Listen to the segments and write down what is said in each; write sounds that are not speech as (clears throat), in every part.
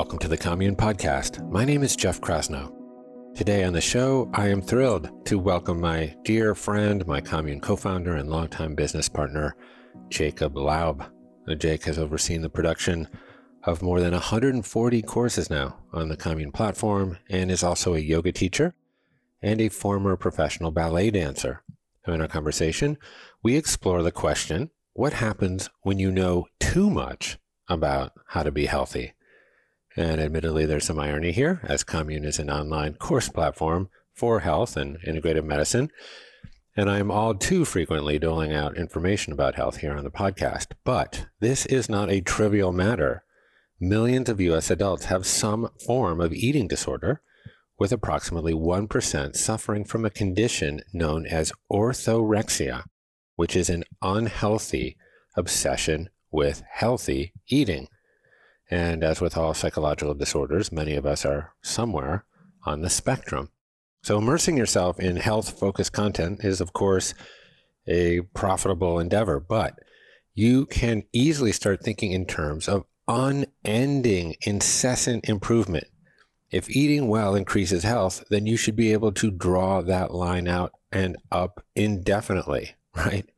Welcome to the Commune Podcast. My name is Jeff Krasno. Today on the show, I am thrilled to welcome my dear friend, my Commune co founder and longtime business partner, Jacob Laub. Jake has overseen the production of more than 140 courses now on the Commune platform and is also a yoga teacher and a former professional ballet dancer. In our conversation, we explore the question what happens when you know too much about how to be healthy? And admittedly, there's some irony here, as Commune is an online course platform for health and integrative medicine. And I'm all too frequently doling out information about health here on the podcast. But this is not a trivial matter. Millions of US adults have some form of eating disorder, with approximately 1% suffering from a condition known as orthorexia, which is an unhealthy obsession with healthy eating. And as with all psychological disorders, many of us are somewhere on the spectrum. So, immersing yourself in health focused content is, of course, a profitable endeavor, but you can easily start thinking in terms of unending, incessant improvement. If eating well increases health, then you should be able to draw that line out and up indefinitely, (laughs) right?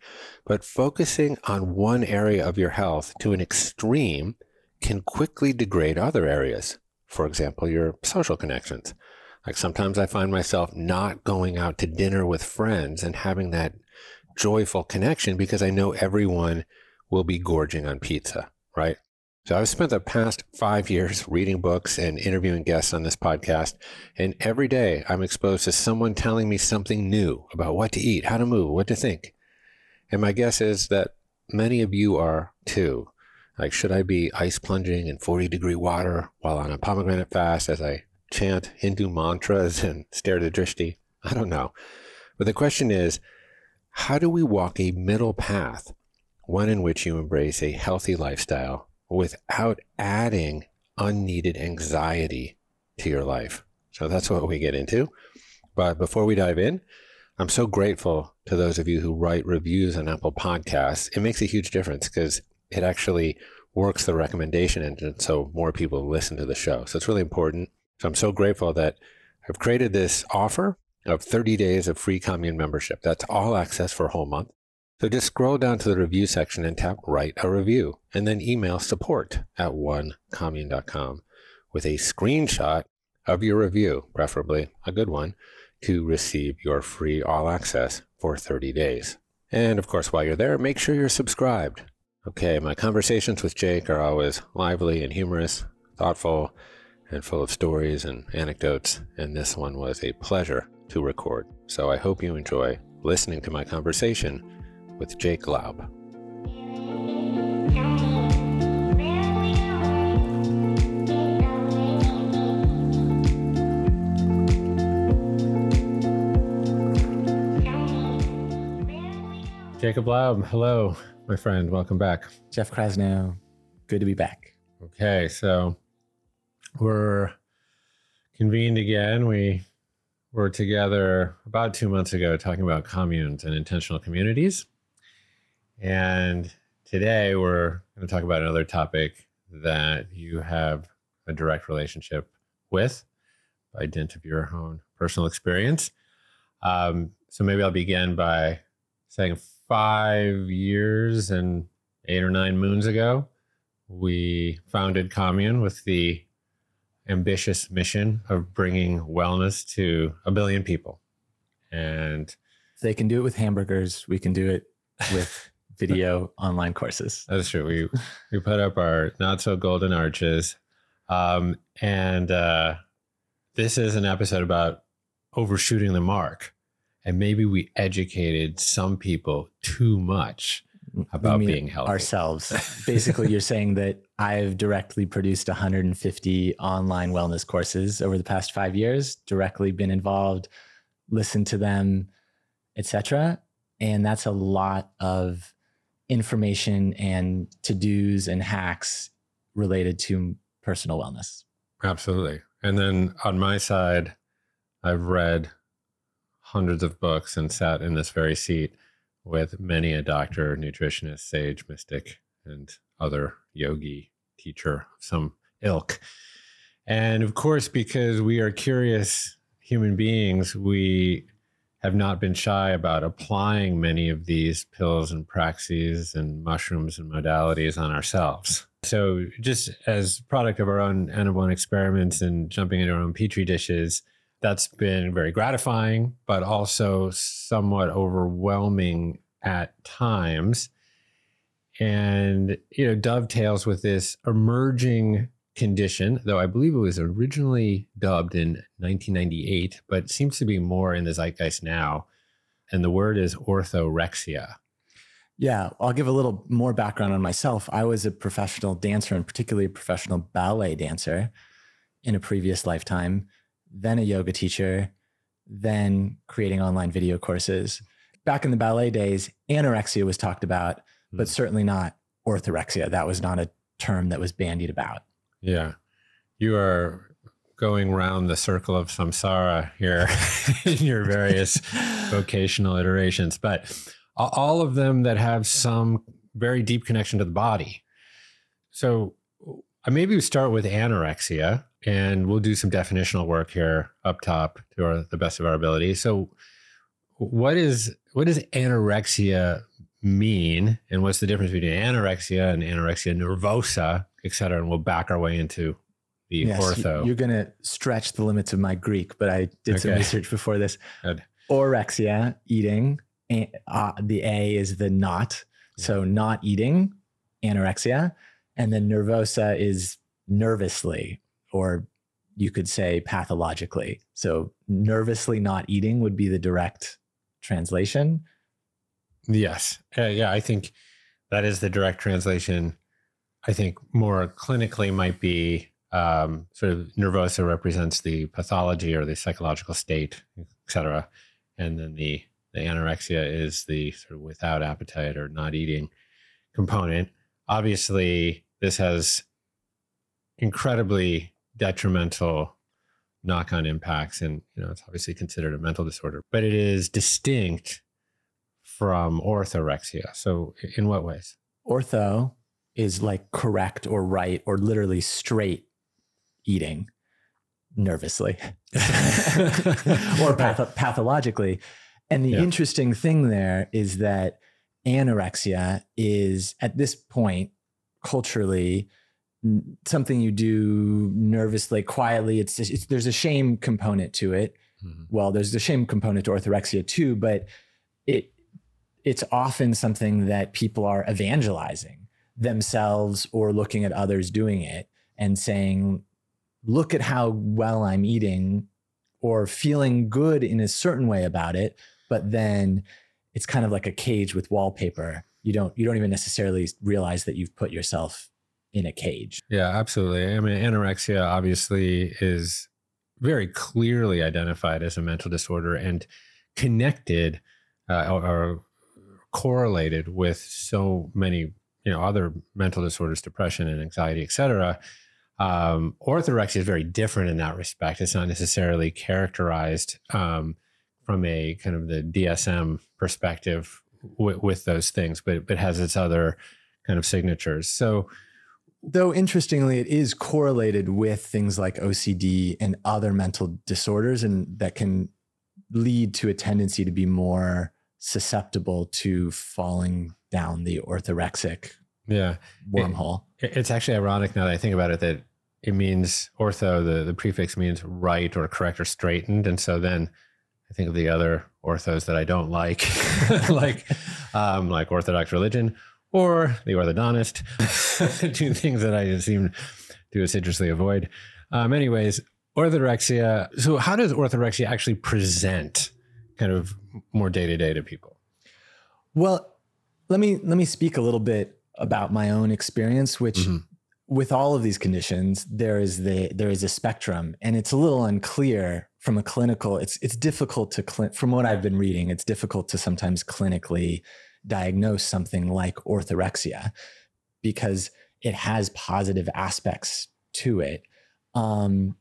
But focusing on one area of your health to an extreme can quickly degrade other areas. For example, your social connections. Like sometimes I find myself not going out to dinner with friends and having that joyful connection because I know everyone will be gorging on pizza, right? So I've spent the past five years reading books and interviewing guests on this podcast. And every day I'm exposed to someone telling me something new about what to eat, how to move, what to think. And my guess is that many of you are too. Like, should I be ice plunging in 40 degree water while on a pomegranate fast as I chant Hindu mantras and stare at the drishti? I don't know. But the question is, how do we walk a middle path, one in which you embrace a healthy lifestyle without adding unneeded anxiety to your life? So that's what we get into. But before we dive in, I'm so grateful to those of you who write reviews on Apple Podcasts. It makes a huge difference because it actually works the recommendation engine so more people listen to the show. So it's really important. So I'm so grateful that I've created this offer of 30 days of free commune membership. That's all access for a whole month. So just scroll down to the review section and tap write a review and then email support at onecommune.com with a screenshot of your review, preferably a good one, to receive your free all access for 30 days. And of course, while you're there, make sure you're subscribed. Okay, my conversations with Jake are always lively and humorous, thoughtful, and full of stories and anecdotes, and this one was a pleasure to record. So I hope you enjoy listening to my conversation with Jake Laub. Jacob Laub, hello, my friend. Welcome back. Jeff Krasno. good to be back. Okay, so we're convened again. We were together about two months ago talking about communes and intentional communities. And today we're going to talk about another topic that you have a direct relationship with by dint of your own personal experience. Um, so maybe I'll begin by saying five years and eight or nine moons ago, we founded Commune with the ambitious mission of bringing wellness to a billion people. And they can do it with hamburgers, we can do it with (laughs) video online courses. That's true. We we put up our not so golden arches, um, and uh, this is an episode about overshooting the mark and maybe we educated some people too much about being healthy ourselves. (laughs) Basically, you're saying that I've directly produced 150 online wellness courses over the past five years, directly been involved, listened to them, etc. And that's a lot of information and to dos and hacks related to personal wellness. Absolutely. And then on my side, I've read hundreds of books and sat in this very seat with many a doctor, nutritionist, sage, mystic, and other yogi teacher some ilk. And of course, because we are curious human beings, we have not been shy about applying many of these pills and praxis and mushrooms and modalities on ourselves. So, just as product of our own N-of-1 experiments and jumping into our own petri dishes, that's been very gratifying, but also somewhat overwhelming at times. And, you know, dovetails with this emerging condition, though I believe it was originally dubbed in 1998, but seems to be more in the zeitgeist now. And the word is orthorexia. Yeah, I'll give a little more background on myself. I was a professional dancer and particularly a professional ballet dancer in a previous lifetime, then a yoga teacher, then creating online video courses. Back in the ballet days, anorexia was talked about, but mm. certainly not orthorexia. That was not a term that was bandied about. Yeah. You are going round the circle of samsara here (laughs) in your various (laughs) vocational iterations, but all of them that have some very deep connection to the body. So uh, maybe we start with anorexia and we'll do some definitional work here up top to our, the best of our ability. So what is what does anorexia mean and what's the difference between anorexia and anorexia nervosa et cetera. And we'll back our way into the yes, ortho. You're going to stretch the limits of my Greek, but I did okay. some research before this. Good. Orexia, eating. Uh, the A is the not. So not eating, anorexia. And then nervosa is nervously, or you could say pathologically. So nervously not eating would be the direct translation. Yes. Uh, yeah, I think that is the direct translation. I think more clinically might be um, sort of nervosa represents the pathology or the psychological state, et cetera. And then the, the anorexia is the sort of without appetite or not eating component. Obviously, this has incredibly detrimental knock-on impacts and you know it's obviously considered a mental disorder but it is distinct from orthorexia so in what ways ortho is like correct or right or literally straight eating nervously (laughs) or path- pathologically. And the yeah. interesting thing there is that anorexia is at this point culturally something you do nervously, quietly. It's, it's there's a shame component to it. Mm-hmm. Well, there's the shame component to orthorexia too, but it it's often something that people are evangelizing themselves or looking at others doing it and saying, look at how well I'm eating or feeling good in a certain way about it. But then it's kind of like a cage with wallpaper. You don't you don't even necessarily realize that you've put yourself in a cage. Yeah, absolutely. I mean, anorexia obviously is very clearly identified as a mental disorder and connected uh, or, or correlated with so many you know other mental disorders, depression and anxiety, etc. Um, orthorexia is very different in that respect. It's not necessarily characterized um, from a kind of the DSM perspective w- with those things, but but has its other kind of signatures. So, though interestingly, it is correlated with things like OCD and other mental disorders, and that can lead to a tendency to be more susceptible to falling down the orthorexic yeah wormhole. It, it's actually ironic now that I think about it that it means ortho, the, the prefix means right or correct or straightened. And so then I think of the other orthos that I don't like, (laughs) like (laughs) um, like Orthodox religion or the orthodontist, (laughs) two things that I seem to assiduously avoid. Um, anyways, orthorexia. So how does orthorexia actually present kind of more day to day to people? Well, let me let me speak a little bit about my own experience, which mm-hmm. with all of these conditions, there is the there is a spectrum, and it's a little unclear from a clinical. It's it's difficult to cl- from what I've been reading. It's difficult to sometimes clinically diagnose something like orthorexia because it has positive aspects to it. Um,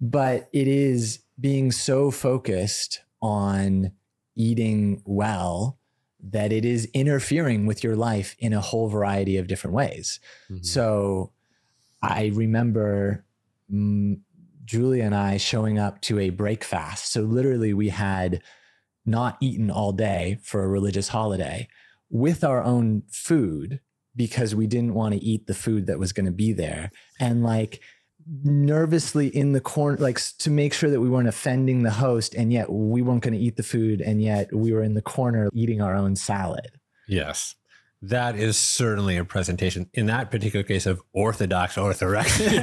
but it is being so focused on eating well that it is interfering with your life in a whole variety of different ways. Mm-hmm. So I remember mm, Julia and I showing up to a break fast. So literally, we had not eaten all day for a religious holiday with our own food because we didn't want to eat the food that was going to be there. And like, nervously in the corner, like to make sure that we weren't offending the host, and yet we weren't going to eat the food, and yet we were in the corner eating our own salad. Yes. That is certainly a presentation in that particular case of orthodox orthorexia.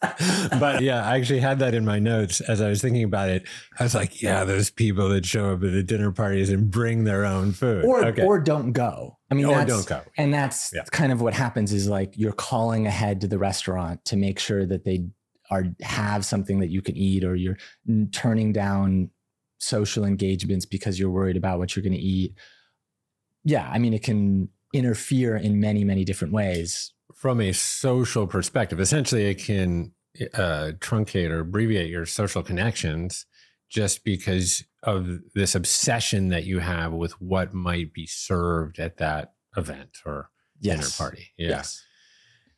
(laughs) but yeah, I actually had that in my notes as I was thinking about it. I was like, yeah, those people that show up at the dinner parties and bring their own food. Or okay. or don't go. I mean, or don't go. And that's yeah. kind of what happens is like you're calling ahead to the restaurant to make sure that they are have something that you can eat or you're turning down social engagements because you're worried about what you're going to eat yeah, I mean, it can interfere in many, many different ways. From a social perspective, essentially, it can uh, truncate or abbreviate your social connections just because of this obsession that you have with what might be served at that event or yes. dinner party. Yeah. Yes.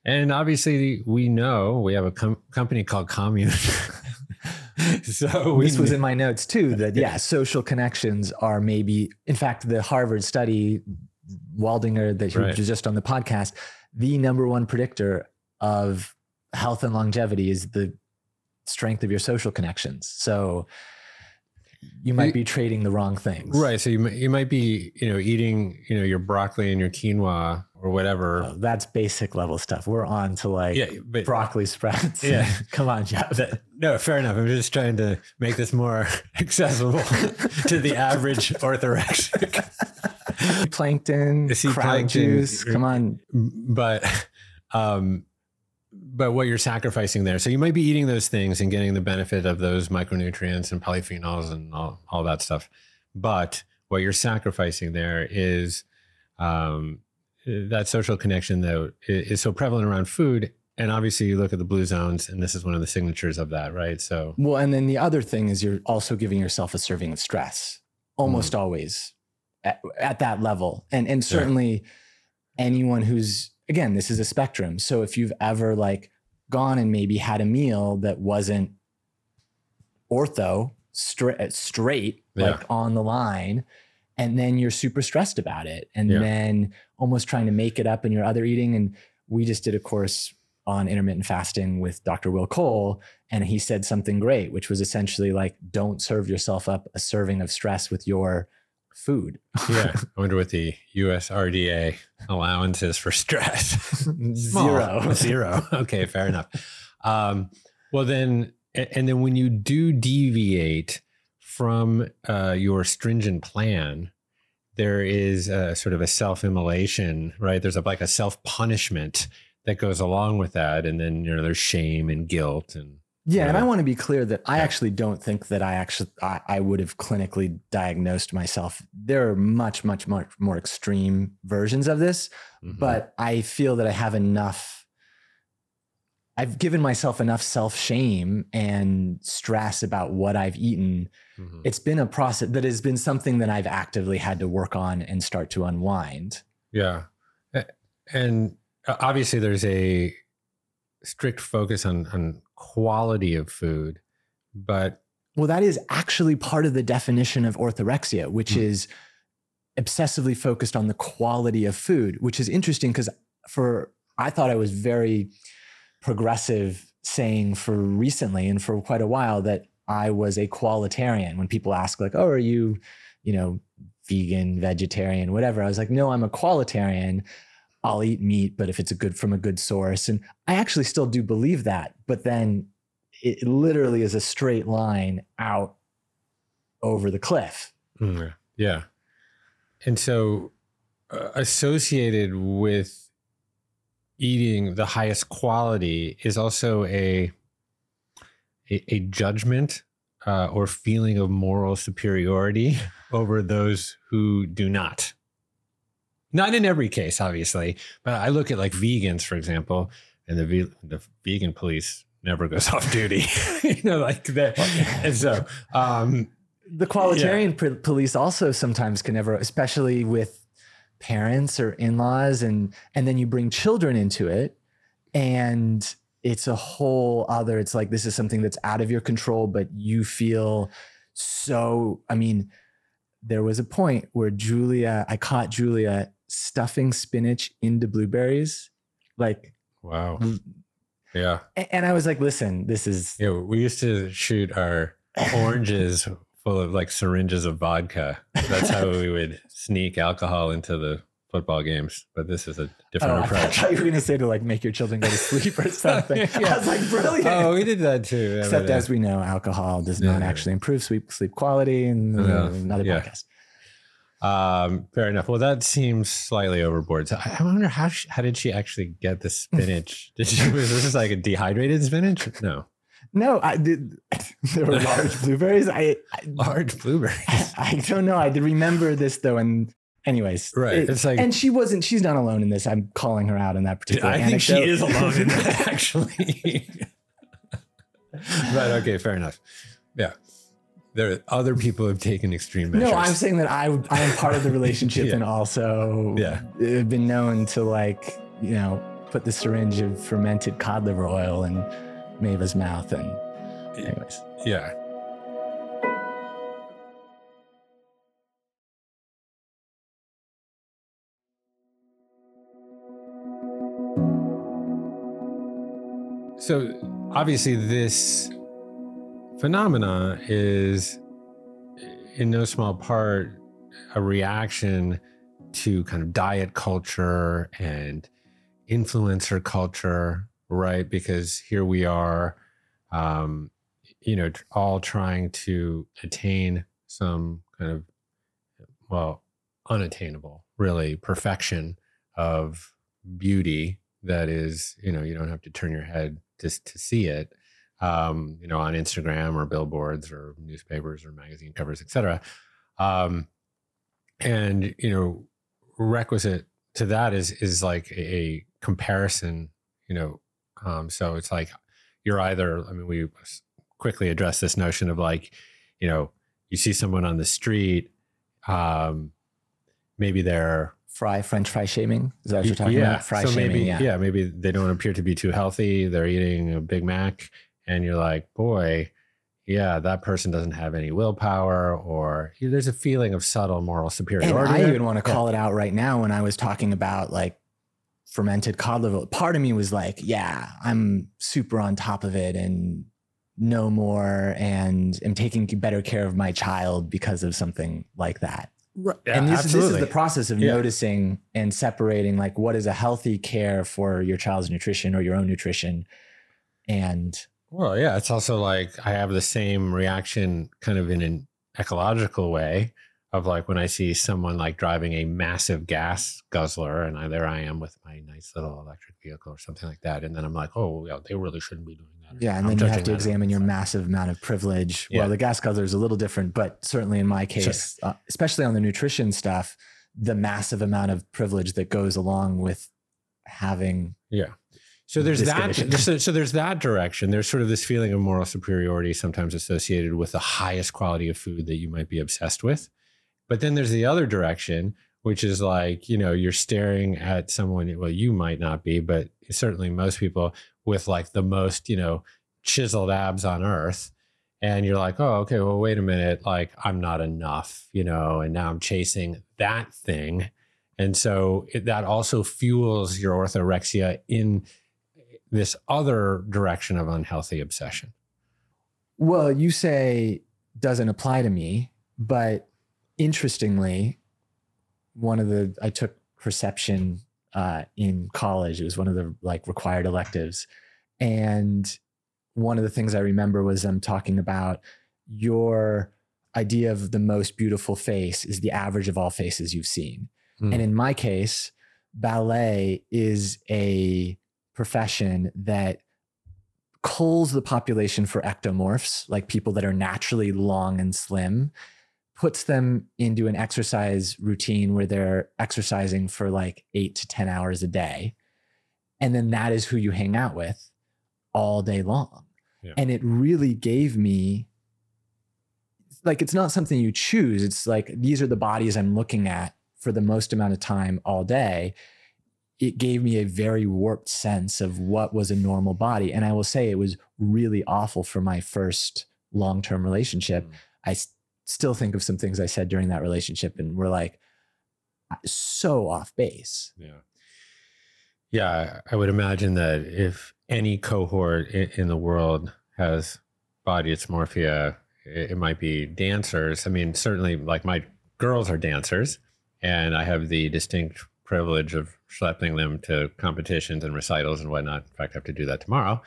And obviously, we know we have a com- company called Commune. (laughs) so this was in my notes too that (laughs) yeah social connections are maybe in fact the harvard study waldinger that right. was just on the podcast the number one predictor of health and longevity is the strength of your social connections so you might be trading the wrong things right so you might, you might be you know eating you know your broccoli and your quinoa or whatever. Oh, that's basic level stuff. We're on to like yeah, but, broccoli sprouts. Yeah. (laughs) Come on, Jeff. That, no, fair enough. I'm just trying to make this more (laughs) accessible (laughs) to the average orthorexic. plankton, sea crowd plankton, juice. Come on. But um but what you're sacrificing there. So you might be eating those things and getting the benefit of those micronutrients and polyphenols and all, all that stuff. But what you're sacrificing there is um, that social connection though is so prevalent around food and obviously you look at the blue zones and this is one of the signatures of that right so well and then the other thing is you're also giving yourself a serving of stress almost mm. always at, at, that level and and certainly yeah. anyone who's again this is a spectrum so if you've ever like gone and maybe had a meal that wasn't ortho straight uh, straight yeah. like on the line and then you're super stressed about it and yeah. then almost trying to make it up in your other eating and we just did a course on intermittent fasting with Dr. Will Cole and he said something great which was essentially like don't serve yourself up a serving of stress with your food. yeah, (laughs) I wonder what the USRDA allowance is for stress. (laughs) Zero. (laughs) Zero. Okay, fair enough. Um, well then and then when you do deviate from uh, your stringent plan, there is a, sort of a self-immolation, right? There's a, like a self-punishment that goes along with that, and then you know there's shame and guilt and yeah, and I want to be clear that I actually don't think that I actually I, I, would have clinically diagnosed myself. There are much, much, much more extreme versions of this, mm-hmm. but I feel that I have enough I've given myself enough self shame and stress about what I've eaten. Mm-hmm. It's been a process that has been something that I've actively had to work on and start to unwind. Yeah. And uh, obviously, there's a strict focus on, on quality of food, but. Well, that is actually part of the definition of orthorexia, which mm-hmm. is obsessively focused on the quality of food, which is interesting because for I thought I was very progressive saying for recently and for quite a while that I was a qualitarian. When people ask, like, oh, are you, you know, vegan, vegetarian, whatever, I was like, no, I'm a qualitarian. I'll eat meat, but if it's a good from a good source. And I actually still do believe that. But then it literally is a straight line out over the cliff. Mm, yeah. And so uh, associated with eating the highest quality is also a a, a judgment uh, or feeling of moral superiority (laughs) over those who do not. Not in every case, obviously, but I look at like vegans, for example, and the the vegan police never goes (laughs) off duty. (laughs) you know, like that. And so, um, the qualitarian yeah. police also sometimes can never, especially with parents or in-laws and and then you bring children into it and it's a whole other it's like this is something that's out of your control but you feel so i mean there was a point where julia i caught julia stuffing spinach into blueberries like Wow. Yeah. and i was like listen this is Yeah. We used to shoot our oranges full of like syringes of vodka. That's how we would (laughs) sneak alcohol into the football games. But this is a different oh, don't know, I thought you were going to say to like make your children go to sleep or (laughs) something. Yeah. I was like, brilliant. oh, we did that too. Yeah, Except as we know, alcohol does not actually improve sleep sleep quality. And Yeah. another Yeah. podcast. Um, fair enough. Well, that seems slightly overboard. So I I wonder how she, how did she actually get the spinach? (laughs) Did she was this like a dehydrated spinach? No, No, I did. (laughs) There were large blueberries. I, I, (laughs) large blueberries. I don't know. I did remember this though. And anyways, Right. it- it's like and she wasn't. She's not alone in this. I'm calling her out in that particular. I think she is alone in that actually. but okay, fair enough. Yeah, there are other people have taken extreme measures. No, I'm saying that I I am part of the relationship (laughs) Yeah. and also Yeah. have been known to like you know put the syringe of fermented cod liver oil in Mava's mouth and anyways. yeah. So obviously, this phenomena is in no small part a reaction to kind of diet culture and influencer culture, right? Because here we are, um, you know, all trying to attain some kind of, well, unattainable, really, perfection of beauty that is, you know, you don't have to turn your head just to see it, um, you know, on Instagram or billboards or newspapers or magazine covers, et cetera. Um, and, you know, requisite to that is is like a, a comparison you know um so it's like you're either i mean we quickly address this notion of like you know you see someone on the street um maybe they're Fry French fry shaming. Is that what you're talking about? Fry so shaming. maybe yeah. maybe they don't appear to be too healthy they're eating a big mac and you're like boy yeah that person doesn't have any willpower or there's a feeling of subtle moral And superiority I even want to call it out right now when I was talking about like fermented cod liver. Part of me was like, yeah, I'm super on top of it and know more and am taking better care of my child because of something like that. Right. and this, this is the process of Yeah. noticing and separating like what is a healthy care for your child's nutrition or your own nutrition. And Well, yeah, it's also like I have the same reaction kind of in an ecological way of like when I see someone like driving a massive gas guzzler and I, there I am with my nice little electric vehicle or something like that. And then I'm like, oh, yeah, they really shouldn't be doing that. yeah, and I'm then you have to examine your massive amount of privilege. Yeah. Well, the gas guzzler is a little different, but certainly in my case, uh, especially on the nutrition stuff, the massive amount of privilege that goes along with having Yeah. So there's that. (laughs) So, so there's that direction. There's sort of this feeling of moral superiority sometimes associated with the highest quality of food that you might be obsessed with. But then there's the other direction, which is like, you know, you're staring at someone, well, you might not be, but certainly most people with like the most, you know, chiseled abs on earth. And you're like, oh, okay, well, wait a minute. Like, I'm not enough, you know, and now I'm chasing that thing. And so it, that also fuels your orthorexia in this other direction of unhealthy obsession. Well, you say doesn't apply to me, but interestingly, one of the I took perception uh, in college. It was one of the like required electives, and one of the things I remember was them talking about your idea of the most beautiful face is the average of all faces you've seen. Hmm. And in my case, ballet is a profession that culls the population for ectomorphs, like people that are naturally long and slim, puts them into an exercise routine where they're exercising for like eight to 10 hours a day. And then that is who you hang out with all day long. Yeah. And it really gave me like it's not something you choose. It's like these are the bodies I'm looking at for the most amount of time all day. It gave me a very warped sense of what was a normal body. And I will say it was really awful for my first long term relationship. Mm. I s- still think of some things I said during that relationship and we're like so off base. Yeah. Yeah, I would imagine that if any cohort in, in the world has body dysmorphia, it, it might be dancers. I mean, certainly, like my girls are dancers, and I have the distinct privilege of schlepping them to competitions and recitals and whatnot. In fact, I have to do that tomorrow.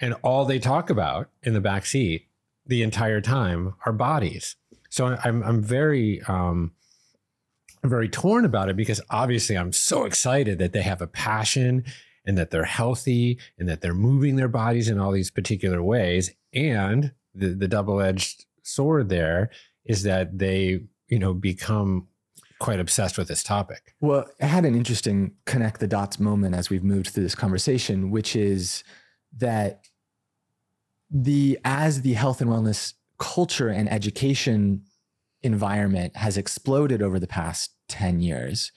And all they talk about in the back seat the entire time are bodies. So I'm I'm very um, I'm very torn about it because obviously I'm so excited that they have a passion and that they're healthy and that they're moving their bodies in all these particular ways. And the, the double-edged sword there is that they, you know, become quite obsessed with this topic. Well, I had an interesting connect the dots moment as we've moved through this conversation, which is that the as the health and wellness culture and education environment has exploded over the past 10 years.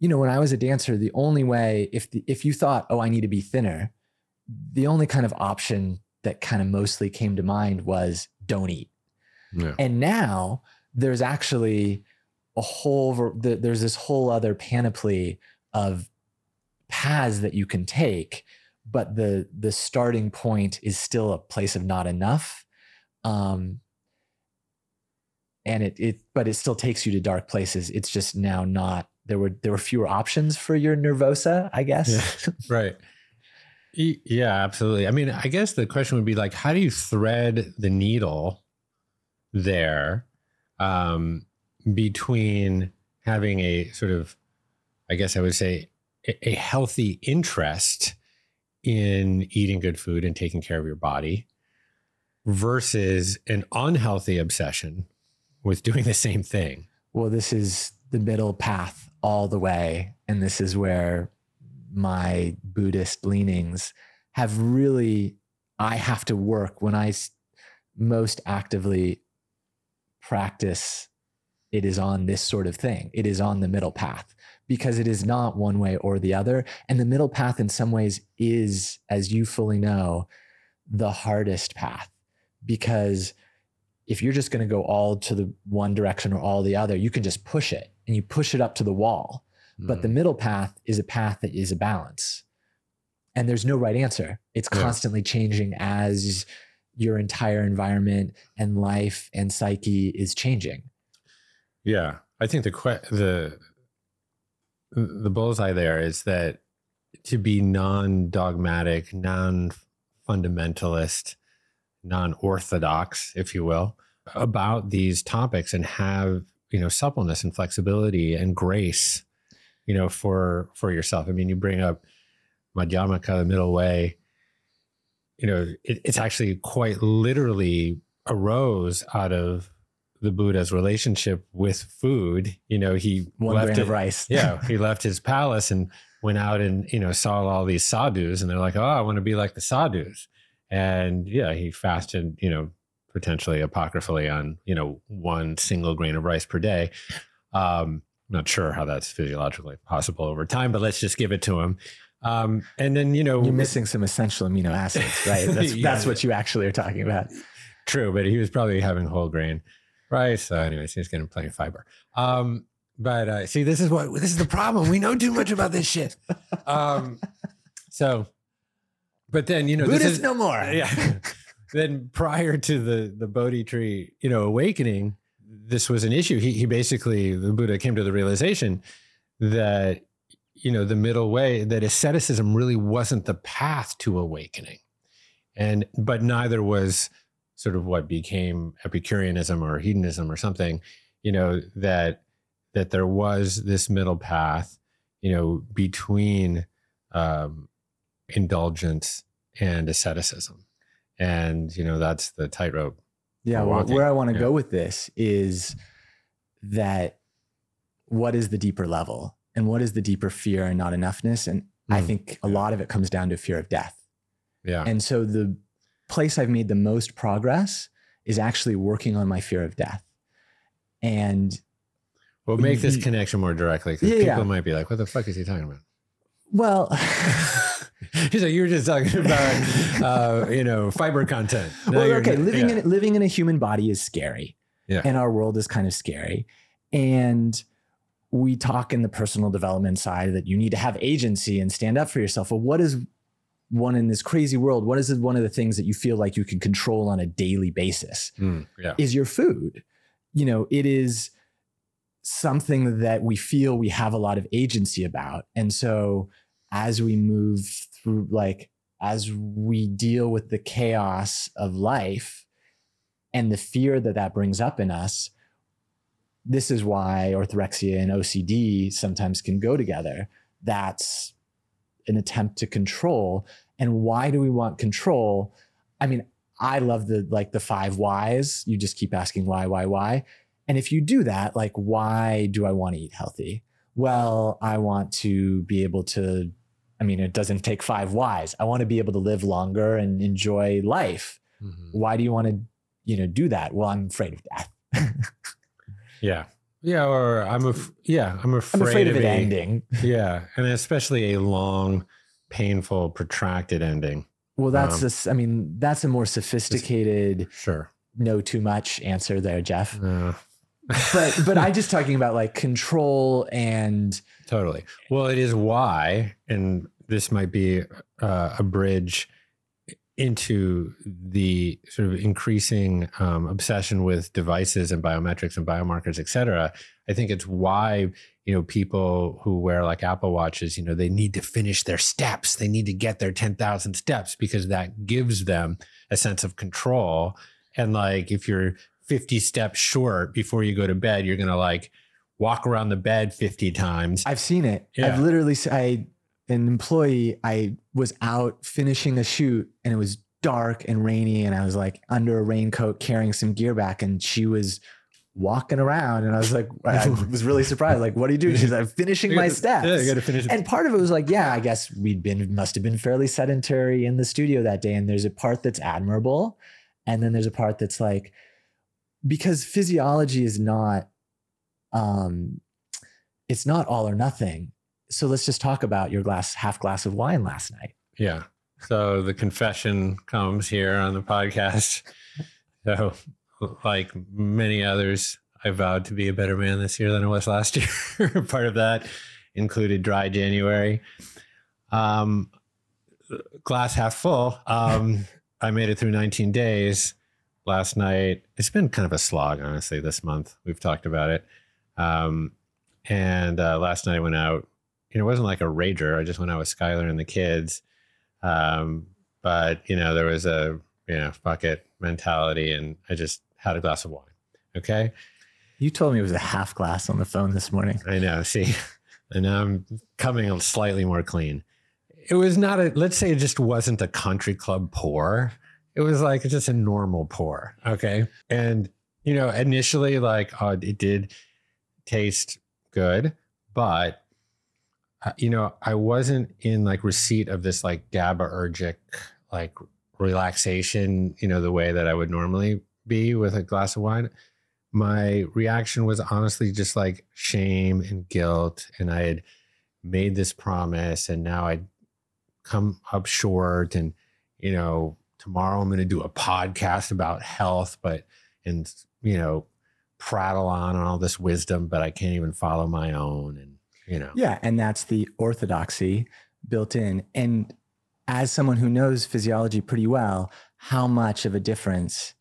You know, when I was a dancer, the only way if the, if you thought, "Oh, I need to be thinner," the only kind of option that kind of mostly came to mind was don't eat. Yeah. And now there's actually a whole, there's this whole other panoply of paths that you can take, but the the starting point is still a place of not enough. Um, and it it but it still takes you to dark places. It's just now not there were there were fewer options for your nervosa, I guess. Right. Yeah, absolutely. I mean, I guess the question would be like, how do you thread the needle there um, between having a sort of, I guess I would say, a, healthy interest in eating good food and taking care of your body versus an unhealthy obsession with doing the same thing? well, this is the middle path all the way. And this is where my Buddhist leanings have really, I have to work when I most actively practice. It is on this sort of thing. It is on the middle path because it is not one way or the other. And the middle path, in some ways, is, as you fully know, the hardest path because if you're just going to go all to the one direction or all the other, you can just push it and you push it up to the wall. But the Mm. middle path is a path that is a balance. And there's no right answer. It's Yeah. constantly changing as your entire environment and life and psyche is changing. Yeah, I think the que- the the bullseye there is that to be non-dogmatic, non-fundamentalist, non-orthodox, if you will, about these topics and have you know suppleness and flexibility and grace, you know, for for yourself. I mean, you bring up Madhyamaka, the middle way. You know, it, it's actually quite literally arose out of the Buddha's relationship with food. You know, he One left grain it, of rice. yeah, (laughs) he left his palace and went out and you know saw all these sadhus, and they're like, "Oh, I want to be like the sadhus." And yeah, he fasted, you know, potentially apocryphally on you know one single grain of rice per day. Um, not sure how that's physiologically possible over time, but let's just give it to him. Um, and then you know, You're missing some essential amino acids, right? (laughs) That's, Yeah. that's what you actually are talking about. True, but he was probably having whole grain rice. So, anyways, he's getting plenty of fiber. Um, but uh, see, this is what this is the problem. We know too much about this shit. Um, so, but then you know, is, no more. (laughs) yeah. then prior to the the Bodhi tree, you know, awakening, this was an issue. He he basically the Buddha came to the realization that you know the middle way that asceticism really wasn't the path to awakening, and but neither was sort of what became Epicureanism or hedonism or something. You know that that there was this middle path, you know, between um, indulgence and asceticism and you know that's the tightrope Yeah, well, where I want to Yeah. go with this is that what is the deeper level and what is the deeper fear and not enoughness? And I Mm, think a lot of it comes down to fear of death. yeah And so the place I've made the most progress is actually working on my fear of death. And we'll make this connection more directly because Yeah, people yeah. might be like what the fuck is he talking about Well, (laughs) (laughs) He's like, you were just talking about, (laughs) uh, you know, fiber content. Now well, okay, living yeah. in living in a human body is scary. Yeah. And our world is kind of scary. And we talk in the personal development side that you need to have agency and stand up for yourself. Well, what is one in this crazy world? What is one of the things that you feel like you can control on a daily basis? Mm, yeah. Is your food. You know, it is something that we feel we have a lot of agency about. And so as we move through, like, as we deal with the chaos of life and the fear that that brings up in us, this is why orthorexia and OCD sometimes can go together. That's an attempt to control. And why do we want control? I mean, I love the like the five whys. You just keep asking why, why, why. And if you do that, like, why do I want to eat healthy? Well, I want to be able to, I mean, it doesn't take five whys. I want to be able to live longer and enjoy life. Mhm. Why do you want to, you know, do that? Well, I'm afraid of death. (laughs) Yeah. Yeah. Or I'm, af- yeah, I'm afraid, I'm afraid of it a- ending. (laughs) Yeah. And especially a long, painful, protracted ending. Well, that's Um, this. I mean, that's a more sophisticated, Sure. no too much answer there, Jeff. Uh, (laughs) But but I just talking about like control and Totally. Well, it is why, and this might be uh, a bridge into the sort of increasing um, obsession with devices and biometrics and biomarkers, et cetera. I think it's why you know people who wear like Apple watches, you know, they need to finish their steps. They need to get their ten thousand steps because that gives them a sense of control. And like, if you're 50 steps short before you go to bed, you're gonna like walk around the bed 50 times. I've seen it. Yeah. I've literally I an employee I was out finishing a shoot and it was dark and rainy and I was like under a raincoat carrying some gear back and she was walking around and I was like (laughs) I was really surprised like what are you doing (laughs) she's like I'm finishing my steps Yeah, you got to finish. and part of it was like yeah I guess we'd been must have been fairly sedentary in the studio that day and there's a part that's admirable and then there's a part that's like because physiology is not um it's not all or nothing so let's just talk about your glass half glass of wine last night yeah. So the confession comes here on the podcast. So, like many others, I vowed to be a better man this year than I was last year. (laughs) Part of that included dry January. Um, glass half full. Um, I made it through 19 days last night. It's been kind of a slog, honestly, this month. We've talked about it. Um, and uh, last night I went out. It wasn't like a rager. I just went out with Schuyler and the kids. Um, but you know, there was a you know fuck it mentality, and I just had a glass of wine. Okay, you told me it was a half glass on the phone this morning I know. See, (laughs) and now I'm coming on slightly more clean. It was not a. Let's say it just wasn't a country club pour. It was like just a normal pour. Okay, and you know, initially, like uh, it did taste good, but you know, I wasn't in like receipt of this like GABAergic like relaxation, you know, the way that I would normally be with a glass of wine. My reaction was honestly just like shame and guilt. And I had made this promise and now I'd come up short. And, you know, tomorrow I'm going to do a podcast about health, but, and, you know, prattle on on all this wisdom, but I can't even follow my own. And, you know, yeah and that's the orthodoxy built in and as someone who knows physiology pretty well how much of a difference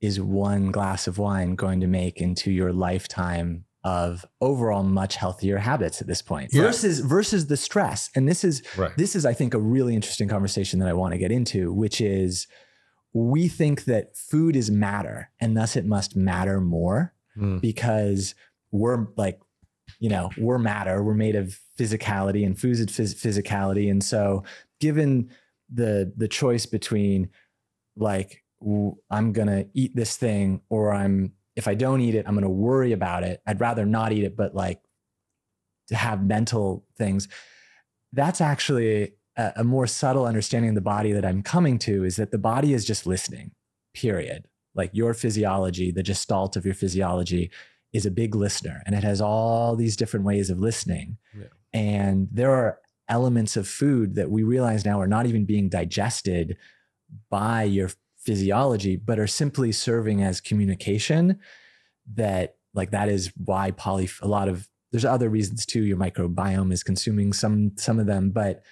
is one glass of wine going to make into your lifetime of overall much healthier habits at this point Yeah. versus versus the stress and this is right. this is i think a really interesting conversation that i want to get into which is we think that food is matter and thus it must matter more Mm. because we're like you know we're matter we're made of physicality and food's phys- physicality. And so given the the choice between like I'm gonna eat this thing or i'm if i don't eat it i'm gonna worry about it. I'd rather not eat it but like to have mental things. That's actually a, a more subtle understanding of the body that i'm coming to is that the body is just listening period. Like your physiology the gestalt of your physiology is a big listener and it has all these different ways of listening Yeah. and there are elements of food that we realize now are not even being digested by your physiology, but are simply serving as communication. That like that is why poly a lot of there's other reasons too. Your microbiome is consuming some some of them, but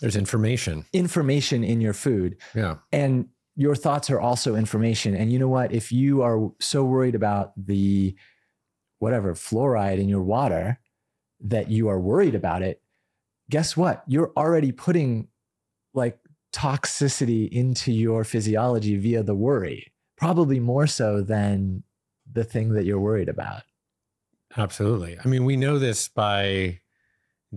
there's information information in your food. Yeah, and your thoughts are also information. And you know what? If you are so worried about the whatever fluoride in your water that you are worried about it, guess what? You're already putting like toxicity into your physiology via the worry, probably more so than the thing that you're worried about. Absolutely. I mean, we know this by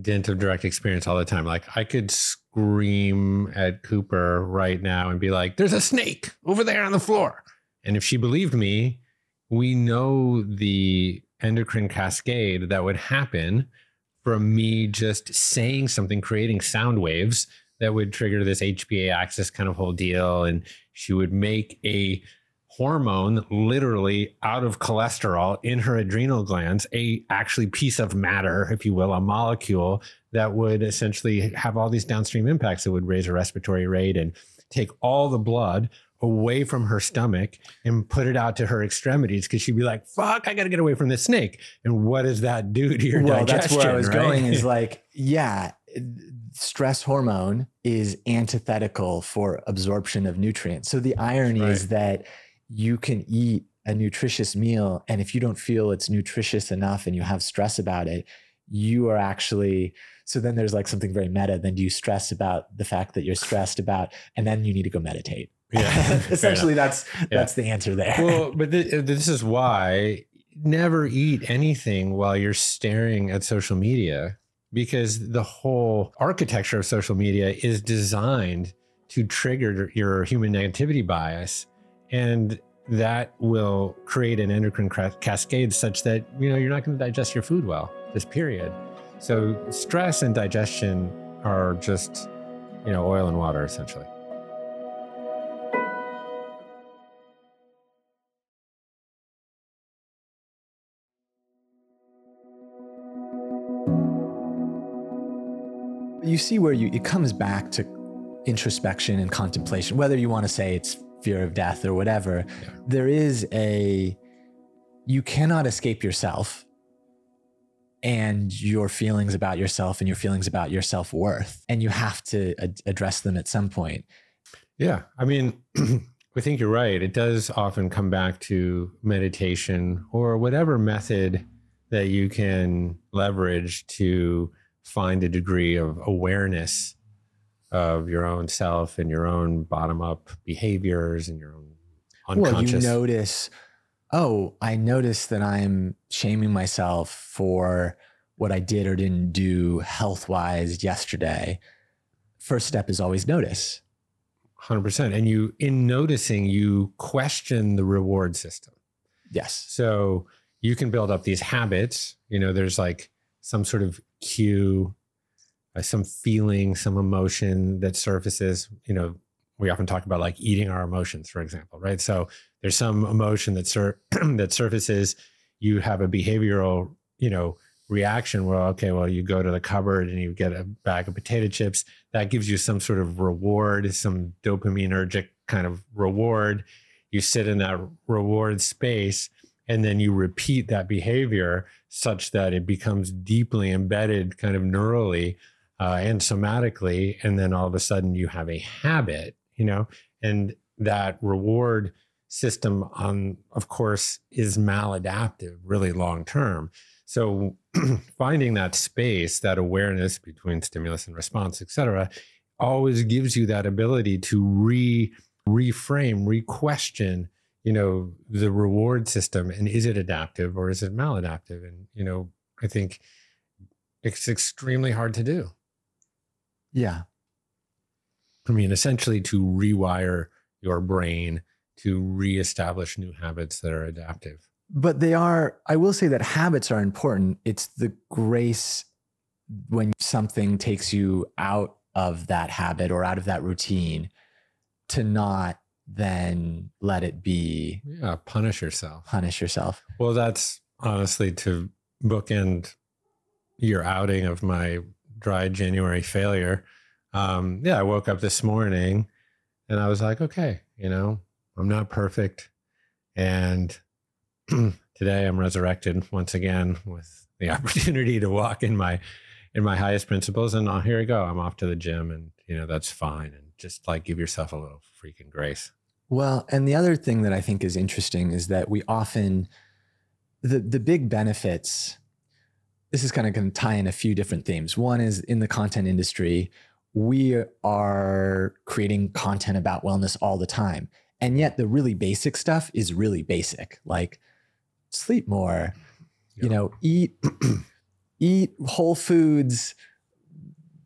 dint of direct experience all the time. Like I could scream at Cooper right now and be like, there's a snake over there on the floor. And if she believed me, we know the endocrine cascade that would happen from me just saying something, creating sound waves that would trigger this HPA axis kind of whole deal. And she would make a hormone literally out of cholesterol in her adrenal glands, a actually piece of matter, if you will, a molecule that would essentially have all these downstream impacts that would raise her respiratory rate and take all the blood away from her stomach and put it out to her extremities because she'd be like, "Fuck, I got to get away from this snake." And what does that do to your well, digestion? That's where I was right? going. Is (laughs) like, yeah, stress hormone is antithetical for absorption of nutrients. So the irony right. is that you can eat a nutritious meal, and if you don't feel it's nutritious enough and you have stress about it, you are actually so then there's like something very meta then do you stress about the fact that you're stressed about and then you need to go meditate yeah, (laughs) essentially that's yeah. that's the answer there. Well, but th- uh, this is why never eat anything while you're staring at social media because the whole architecture of social media is designed to trigger your human negativity bias and that will create an endocrine cascade such that you know you're not going to digest your food well this period so stress and digestion are just you know oil and water essentially you see where you it comes back to introspection and contemplation, whether you want to say it's fear of death or whatever. Yeah. There is a you cannot escape yourself and your feelings about yourself and your feelings about your self-worth and you have to ad- address them at some point. Yeah. I mean, (clears throat) I think you're right. It does often come back to meditation or whatever method that you can leverage to find a degree of awareness of your own self and your own bottom up behaviors and your own unconscious. Well, you notice, oh, I notice that I'm shaming myself for what I did or didn't do health wise yesterday. First step is always notice. 100%. And you, in noticing, you question the reward system. Yes. So you can build up these habits. You know, there's like some sort of cue, uh, some feeling, some emotion that surfaces. You know, we often talk about like eating our emotions, for example, right? So there's some emotion that sur- (clears throat) that surfaces. You have a behavioral, you know, reaction where okay, well, you go to the cupboard and you get a bag of potato chips. That gives you some sort of reward, some dopaminergic kind of reward. You sit in that reward space and then you repeat that behavior such that it becomes deeply embedded kind of neurally uh, and somatically and then all of a sudden you have a habit you know? And that reward system on of course is maladaptive really long term. So (clears throat) finding that space that awareness between stimulus and response et cetera always gives you that ability to re reframe re-question you know the reward system and is it adaptive or is it maladaptive? And you know i think it's extremely hard to do. Yeah. I mean essentially to rewire your brain to reestablish new habits that are adaptive. But they are i will say that habits are important. It's the grace when something takes you out of that habit or out of that routine to not then let it be. Yeah, punish yourself. Punish yourself. Well, that's honestly to bookend your outing of my dry January failure. Um, yeah, I woke up this morning and I was like, okay, you know, I'm not perfect. And (clears throat) today I'm resurrected once again with the (laughs) opportunity to walk in my in my highest principles and oh, here we go i'm off to the gym and you know that's fine and just like give yourself a little freaking grace. Well and the other thing that i think is interesting is that we often the the big benefits this is kind of going to tie in a few different themes. One is in the content industry we are creating content about wellness all the time and yet the really basic stuff is really basic like sleep more you know eat (clears throat) eat whole foods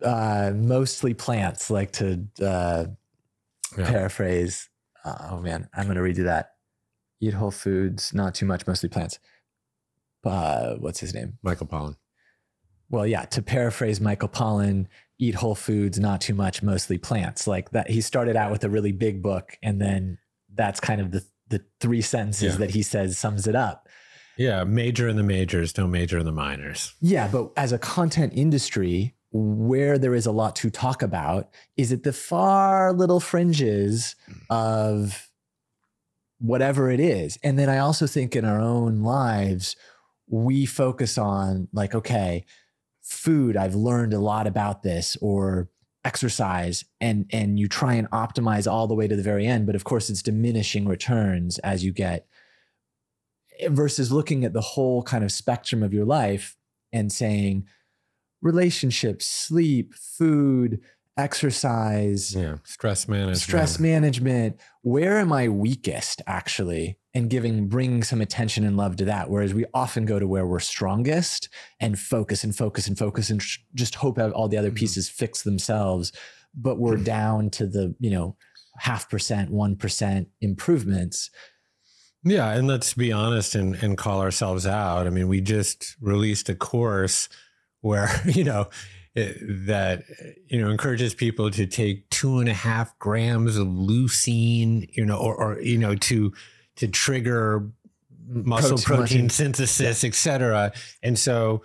uh, mostly plants like to uh, yeah. paraphrase uh, oh man i'm to redo that eat whole foods not too much mostly plants uh, what's his name michael pollan well yeah to paraphrase michael pollan eat whole foods not too much mostly plants like that he started out with a really big book and then that's kind of the the three sentences yeah. that he says sums it up yeah, major in the majors, don't major in the minors. Yeah, but as a content industry, where there is a lot to talk about is at the far little fringes hmm. of whatever it is. And then I also think in our own lives, we focus on like, okay, food, I've learned a lot about this, or exercise and and you try and optimize all the way to the very end but of course it's diminishing returns as you get versus looking at the whole kind of spectrum of your life and saying relationships, sleep, food, exercise, yeah, stress management. Stress management. Where am I weakest actually? And giving bringing some attention and love to that. Whereas we often go to where we're strongest and focus and focus and focus and just hope all the other mm-hmm. pieces mm-hmm. fix themselves. But we're down to the, you know, half percent, one percent improvements yeah, and let's be honest and and call ourselves out. I mean, we just released a course where (laughs) you know it, that you know encourages people to take two and a half grams of leucine, you know, or, or you know to to trigger muscle protein, protein synthesis, yeah. et cetera. And so,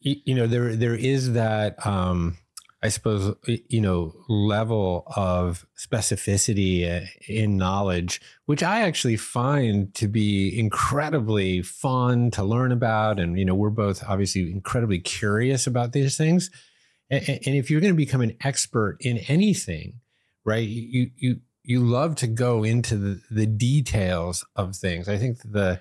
you know, there there is that. Um, I suppose, you know, level of specificity uh, in knowledge, which I actually find to be incredibly fun to learn about. And, you know, we're both obviously incredibly curious about these things. And, if you're going to become an expert in anything, right, you, you, you love to go into the, the details of things. I think the,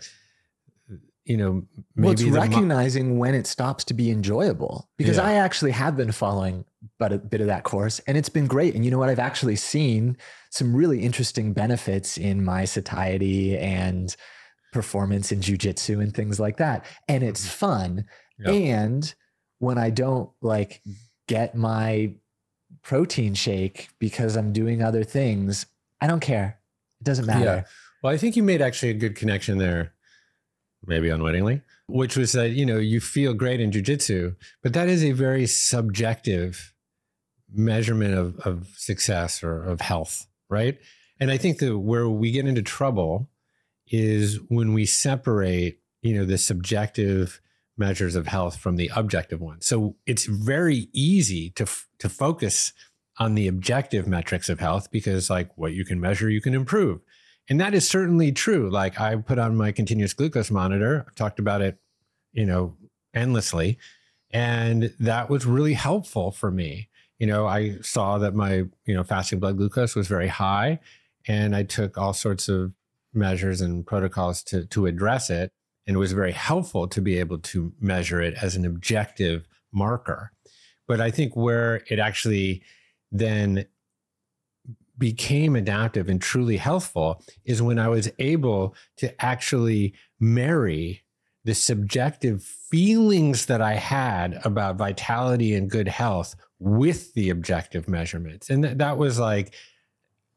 you know, maybe well, it's recognizing mo- when it stops to be enjoyable because yeah. I actually have been following but a bit of that course and it's been great. And you know what? I've actually seen some really interesting benefits in my satiety and performance in jujitsu and things like that. And it's mm-hmm. fun. Yep. And when I don't like get my protein shake because I'm doing other things, I don't care. It doesn't matter. Yeah. Well, I think you made actually a good connection there maybe unwittingly, which was that, you know, you feel great in jujitsu, but that is a very subjective measurement of, of success or of health, right? And I think that where we get into trouble is when we separate, you know, the subjective measures of health from the objective ones. So it's very easy to to focus on the objective metrics of health because like what you can measure you can improve and that is certainly true. Like I put on my continuous glucose monitor, I've talked about it, you know, endlessly. And that was really helpful for me. You know, I saw that my, you know, fasting blood glucose was very high. And I took all sorts of measures and protocols to, to address it. And it was very helpful to be able to measure it as an objective marker. But I think where it actually then became adaptive and truly healthful is when I was able to actually marry the subjective feelings that I had about vitality and good health with the objective measurements. And th- that was like,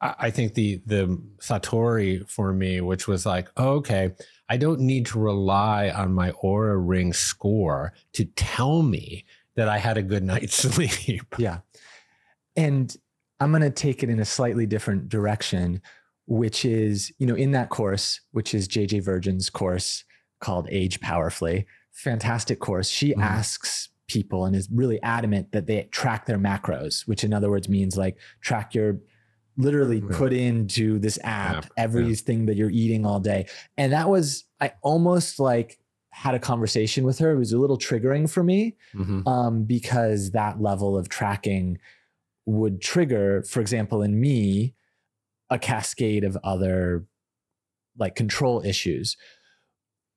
I think the the Satori for me, which was like, oh, okay, I don't need to rely on my Oura ring score to tell me that I had a good (laughs) night's (laughs) sleep. Yeah. And I'm going to take it in a slightly different direction, which is, you know, in that course, which is JJ Virgin's course called Age Powerfully, fantastic course. She mm. asks people and is really adamant that they track their macros, which in other words means like track your literally Yeah. put into this app, App, yeah. everything that you're eating all day. And that was, I almost like had a conversation with her. It was a little triggering for me Mhm. um, because that level of tracking would trigger, for example, in me, a cascade of other like control issues.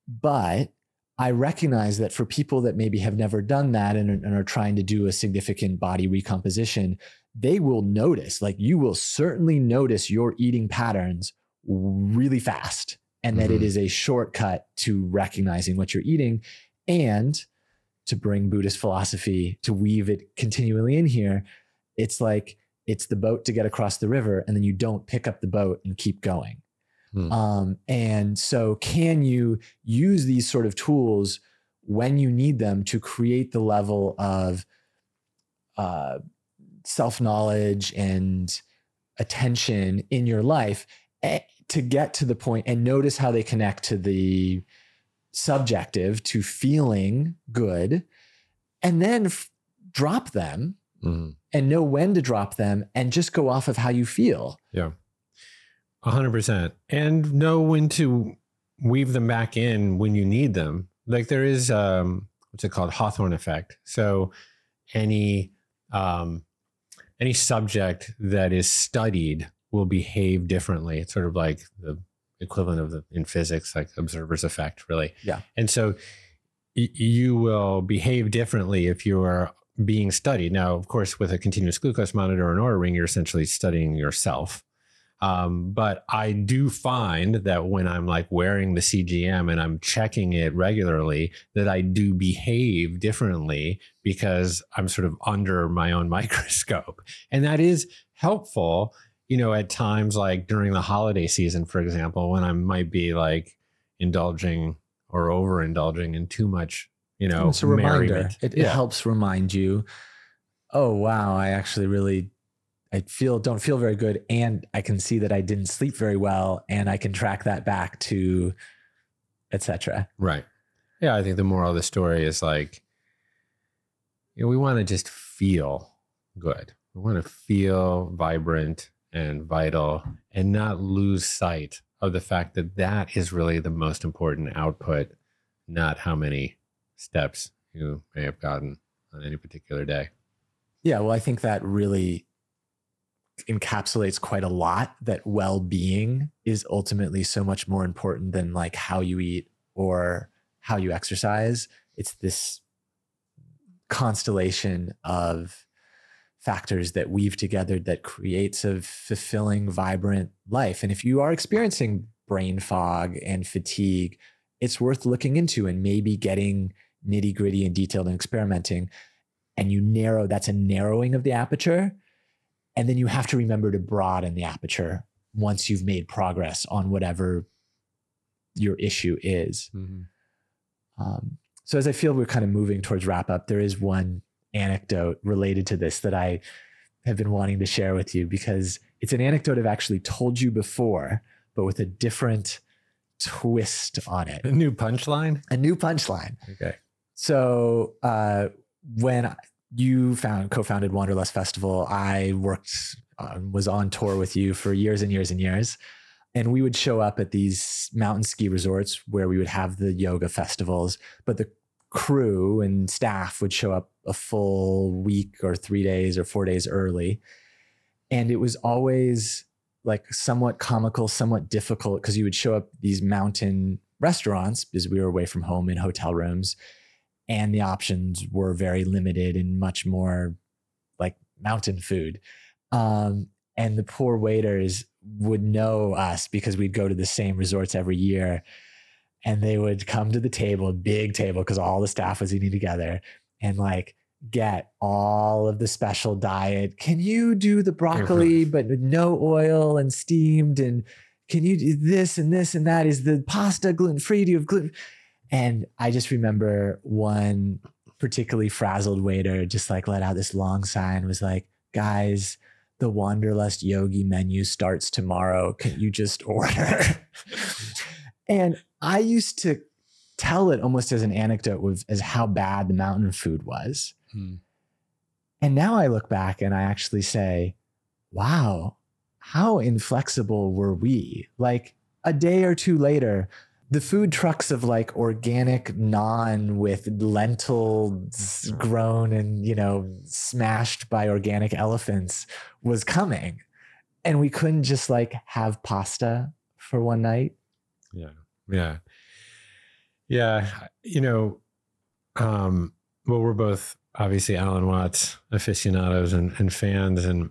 But I recognize that for people that maybe have never done that and, and are trying to do a significant body recomposition, they will notice, like you will certainly notice your eating patterns really fast and that it Mhm. is a shortcut to recognizing what you're eating and to bring Buddhist philosophy to weave it continually in here. It's like it's the boat to get across the river, and then you don't pick up the boat and keep going. Hmm. Um, and so, can you use these sort of tools when you need them to create the level of uh, self knowledge and attention in your life eh, to get to the point and notice how they connect to the subjective to feeling good and then f- drop them Mhm. And know when to drop them and just go off of how you feel. Yeah. A hundred percent. And know when to weave them back in when you need them. Like there is um what's it called? Hawthorne effect. So any um any subject that is studied will behave differently. It's sort of like the equivalent of the in physics, like observer's effect, really. Yeah. And so y- you will behave differently if you are being studied. Now, of course, with a continuous glucose monitor or an Oura ring, you're essentially studying yourself. Um, but I do find that when I'm like wearing the CGM and I'm checking it regularly, that I do behave differently because I'm sort of under my own (laughs) microscope. And that is helpful, you know, at times like during the holiday season, for example, when I might be like indulging or overindulging in too much, you know, it's a reminder. It, it helps remind you, oh wow, I actually really I feel don't feel very good. And I can see that I didn't sleep very well. And I can track that back to etc. Right. Yeah, I think the moral of the story is like, you know, we want to just feel good. We want to feel vibrant and vital and not lose sight of the fact that that is really the most important output, not how many steps you may have gotten on any particular day. Yeah, well, I think that really encapsulates quite a lot that well-being is ultimately so much more important than like how you eat or how you exercise. It's this constellation of factors that weave together that creates a fulfilling, vibrant life. And if you are experiencing brain fog and fatigue, it's worth looking into and maybe getting nitty gritty and detailed and experimenting. And you narrow, that's a narrowing of the aperture. And then you have to remember to broaden the aperture once you've made progress on whatever your issue is. Um, so as I feel we're kind of moving towards wrap up, there is one anecdote related to this that I have been wanting to share with you because it's an anecdote I've actually told you before, but with a different twist on it, A new punchline? a new punchline. Okay. So uh, when you found co-founded Wanderlust Festival, I worked um, was on tour with you for years and years and years, and we would show up at these mountain ski resorts where we would have the yoga festivals, but the crew and staff would show up a full week or three days or four days early, and it was always like somewhat comical, somewhat difficult because you would show up these mountain restaurants because we were away from home in hotel rooms and the options were very limited and much more like mountain food. Um, and the poor waiters would know us because we'd go to the same resorts every year. And they would come to the table, big table, because all the staff was eating together and like get all of the special diet. Can you do the broccoli, (laughs) but with no oil and steamed? And can you do this and this and that? Is the pasta gluten free? Do you have gluten? And I just remember one particularly frazzled waiter just like let out this long sigh and was like, guys, the Wanderlust Yogi menu starts tomorrow. Can you just order? (laughs) and I used to tell it almost as an anecdote with as how bad the mountain food was. Hmm. And now I look back and I actually say, wow, how inflexible were we? Like a day or two later, the food trucks of like organic naan with lentils grown and, you know, smashed by organic elephants was coming. And we couldn't just like have pasta for one night. Yeah. Yeah. Yeah. You know, um, well, we're both obviously Alan Watts aficionados and, and fans. And,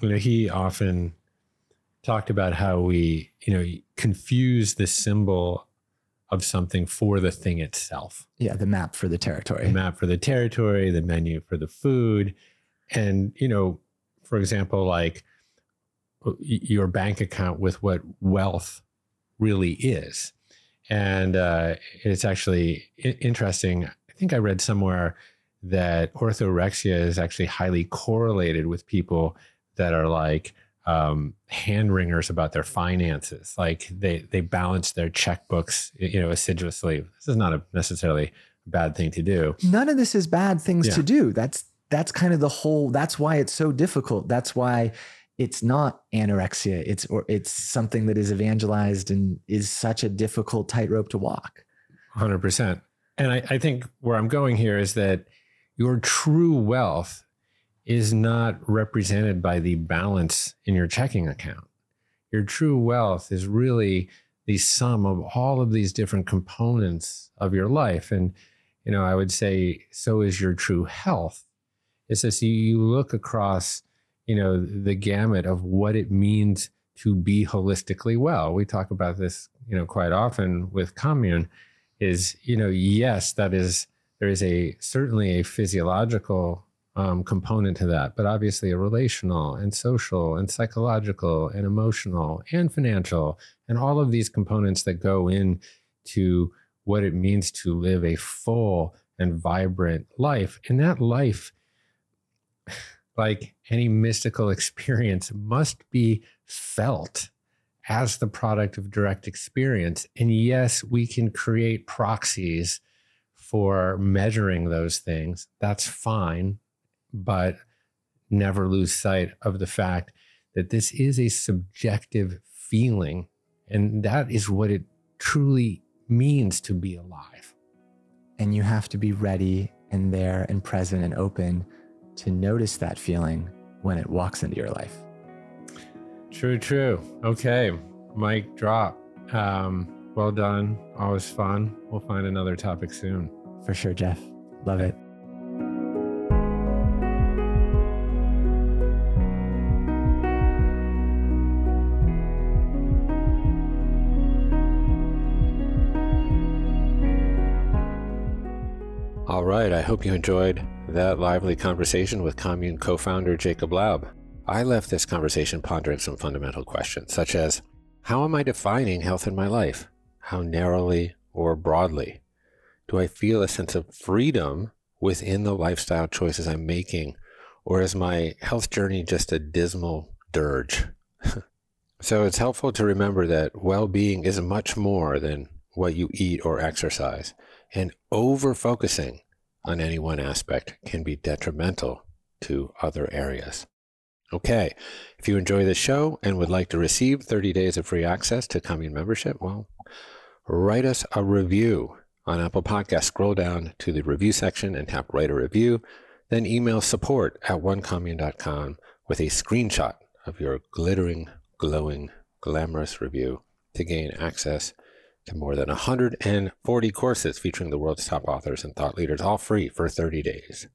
you know, he often talked about how we, you know, confuse the symbol of something for the thing itself. Yeah, the map for the territory. The map for the territory, the menu for the food. And, you know, for example, like your bank account with what wealth really is. And uh, it's actually interesting. I think I read somewhere that orthorexia is actually highly correlated with people that are like um, hand wringers about their finances. Like they they balance their checkbooks, you know, assiduously. This is not a necessarily a bad thing to do. None of this is bad things yeah. to do. That's that's kind of the whole. That's why it's so difficult. That's why it's not anorexia. It's or it's something that is evangelized and is such a difficult tightrope to walk. Hundred percent. And I, I think where I'm going here is that your true wealth is not represented by the balance in your checking account. Your true wealth is really the sum of all of these different components of your life. And, you know, I would say so is your true health. It's as you look across, you know, the gamut of what it means to be holistically well. We talk about this, you know, quite often with commune is, you know, yes, that is, there is a certainly a physiological um, component to that, but obviously a relational and social and psychological and emotional and financial and all of these components that go into what it means to live a full and vibrant life. And that life, (sighs) like any mystical (laughs) experience, must be felt as the product of direct experience. And yes, we can create proxies for measuring those things. That's fine but never lose sight of the fact that this is a subjective feeling. And that is what it truly means to be alive. And you have to be ready and there and present and open to notice that feeling when it walks into your life. True, true. Okay. Mic drop. Um, well done. Always fun. We'll find another topic soon. For sure, Jeff. Love it. Right, I hope you enjoyed that lively conversation with Commune co founder Jacob Laub. I left this conversation pondering some fundamental questions, such as How am I defining health in my life? How narrowly or broadly? Do I feel a sense of freedom within the lifestyle choices I'm making, or is my health journey just a dismal dirge? (laughs) so it's helpful to remember that well being is much more than what you eat or exercise and over focusing on any one aspect can be detrimental to other areas. Okay, if you enjoy this show and would like to receive 30 days of free access to Commune membership, well, write us a review on Apple Podcasts. Scroll down to the review section and tap write a review. Then email support at onecommune.com with a screenshot of your glittering, glowing, glamorous review to gain access to more than 140 courses featuring the world's top authors and thought leaders, all free for 30 days.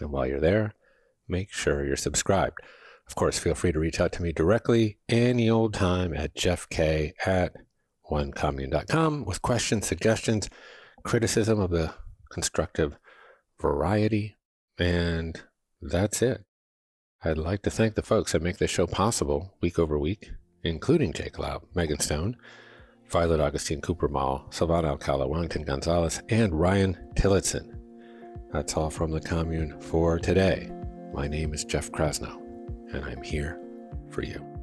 And while you're there, make sure you're subscribed. Of course, feel free to reach out to me directly any old time at jeffk at onecommune.com with questions, suggestions, criticism of the constructive variety. And that's it. I'd like to thank the folks that make this show possible week over week, including Jake Laub, Megan Stone, Violet Augustine Cooper Mall, Silvana Alcala, Wellington Gonzalez, and Ryan Tillotson. That's all from the commune for today. My name is Jeff Krasno, and I'm here for you.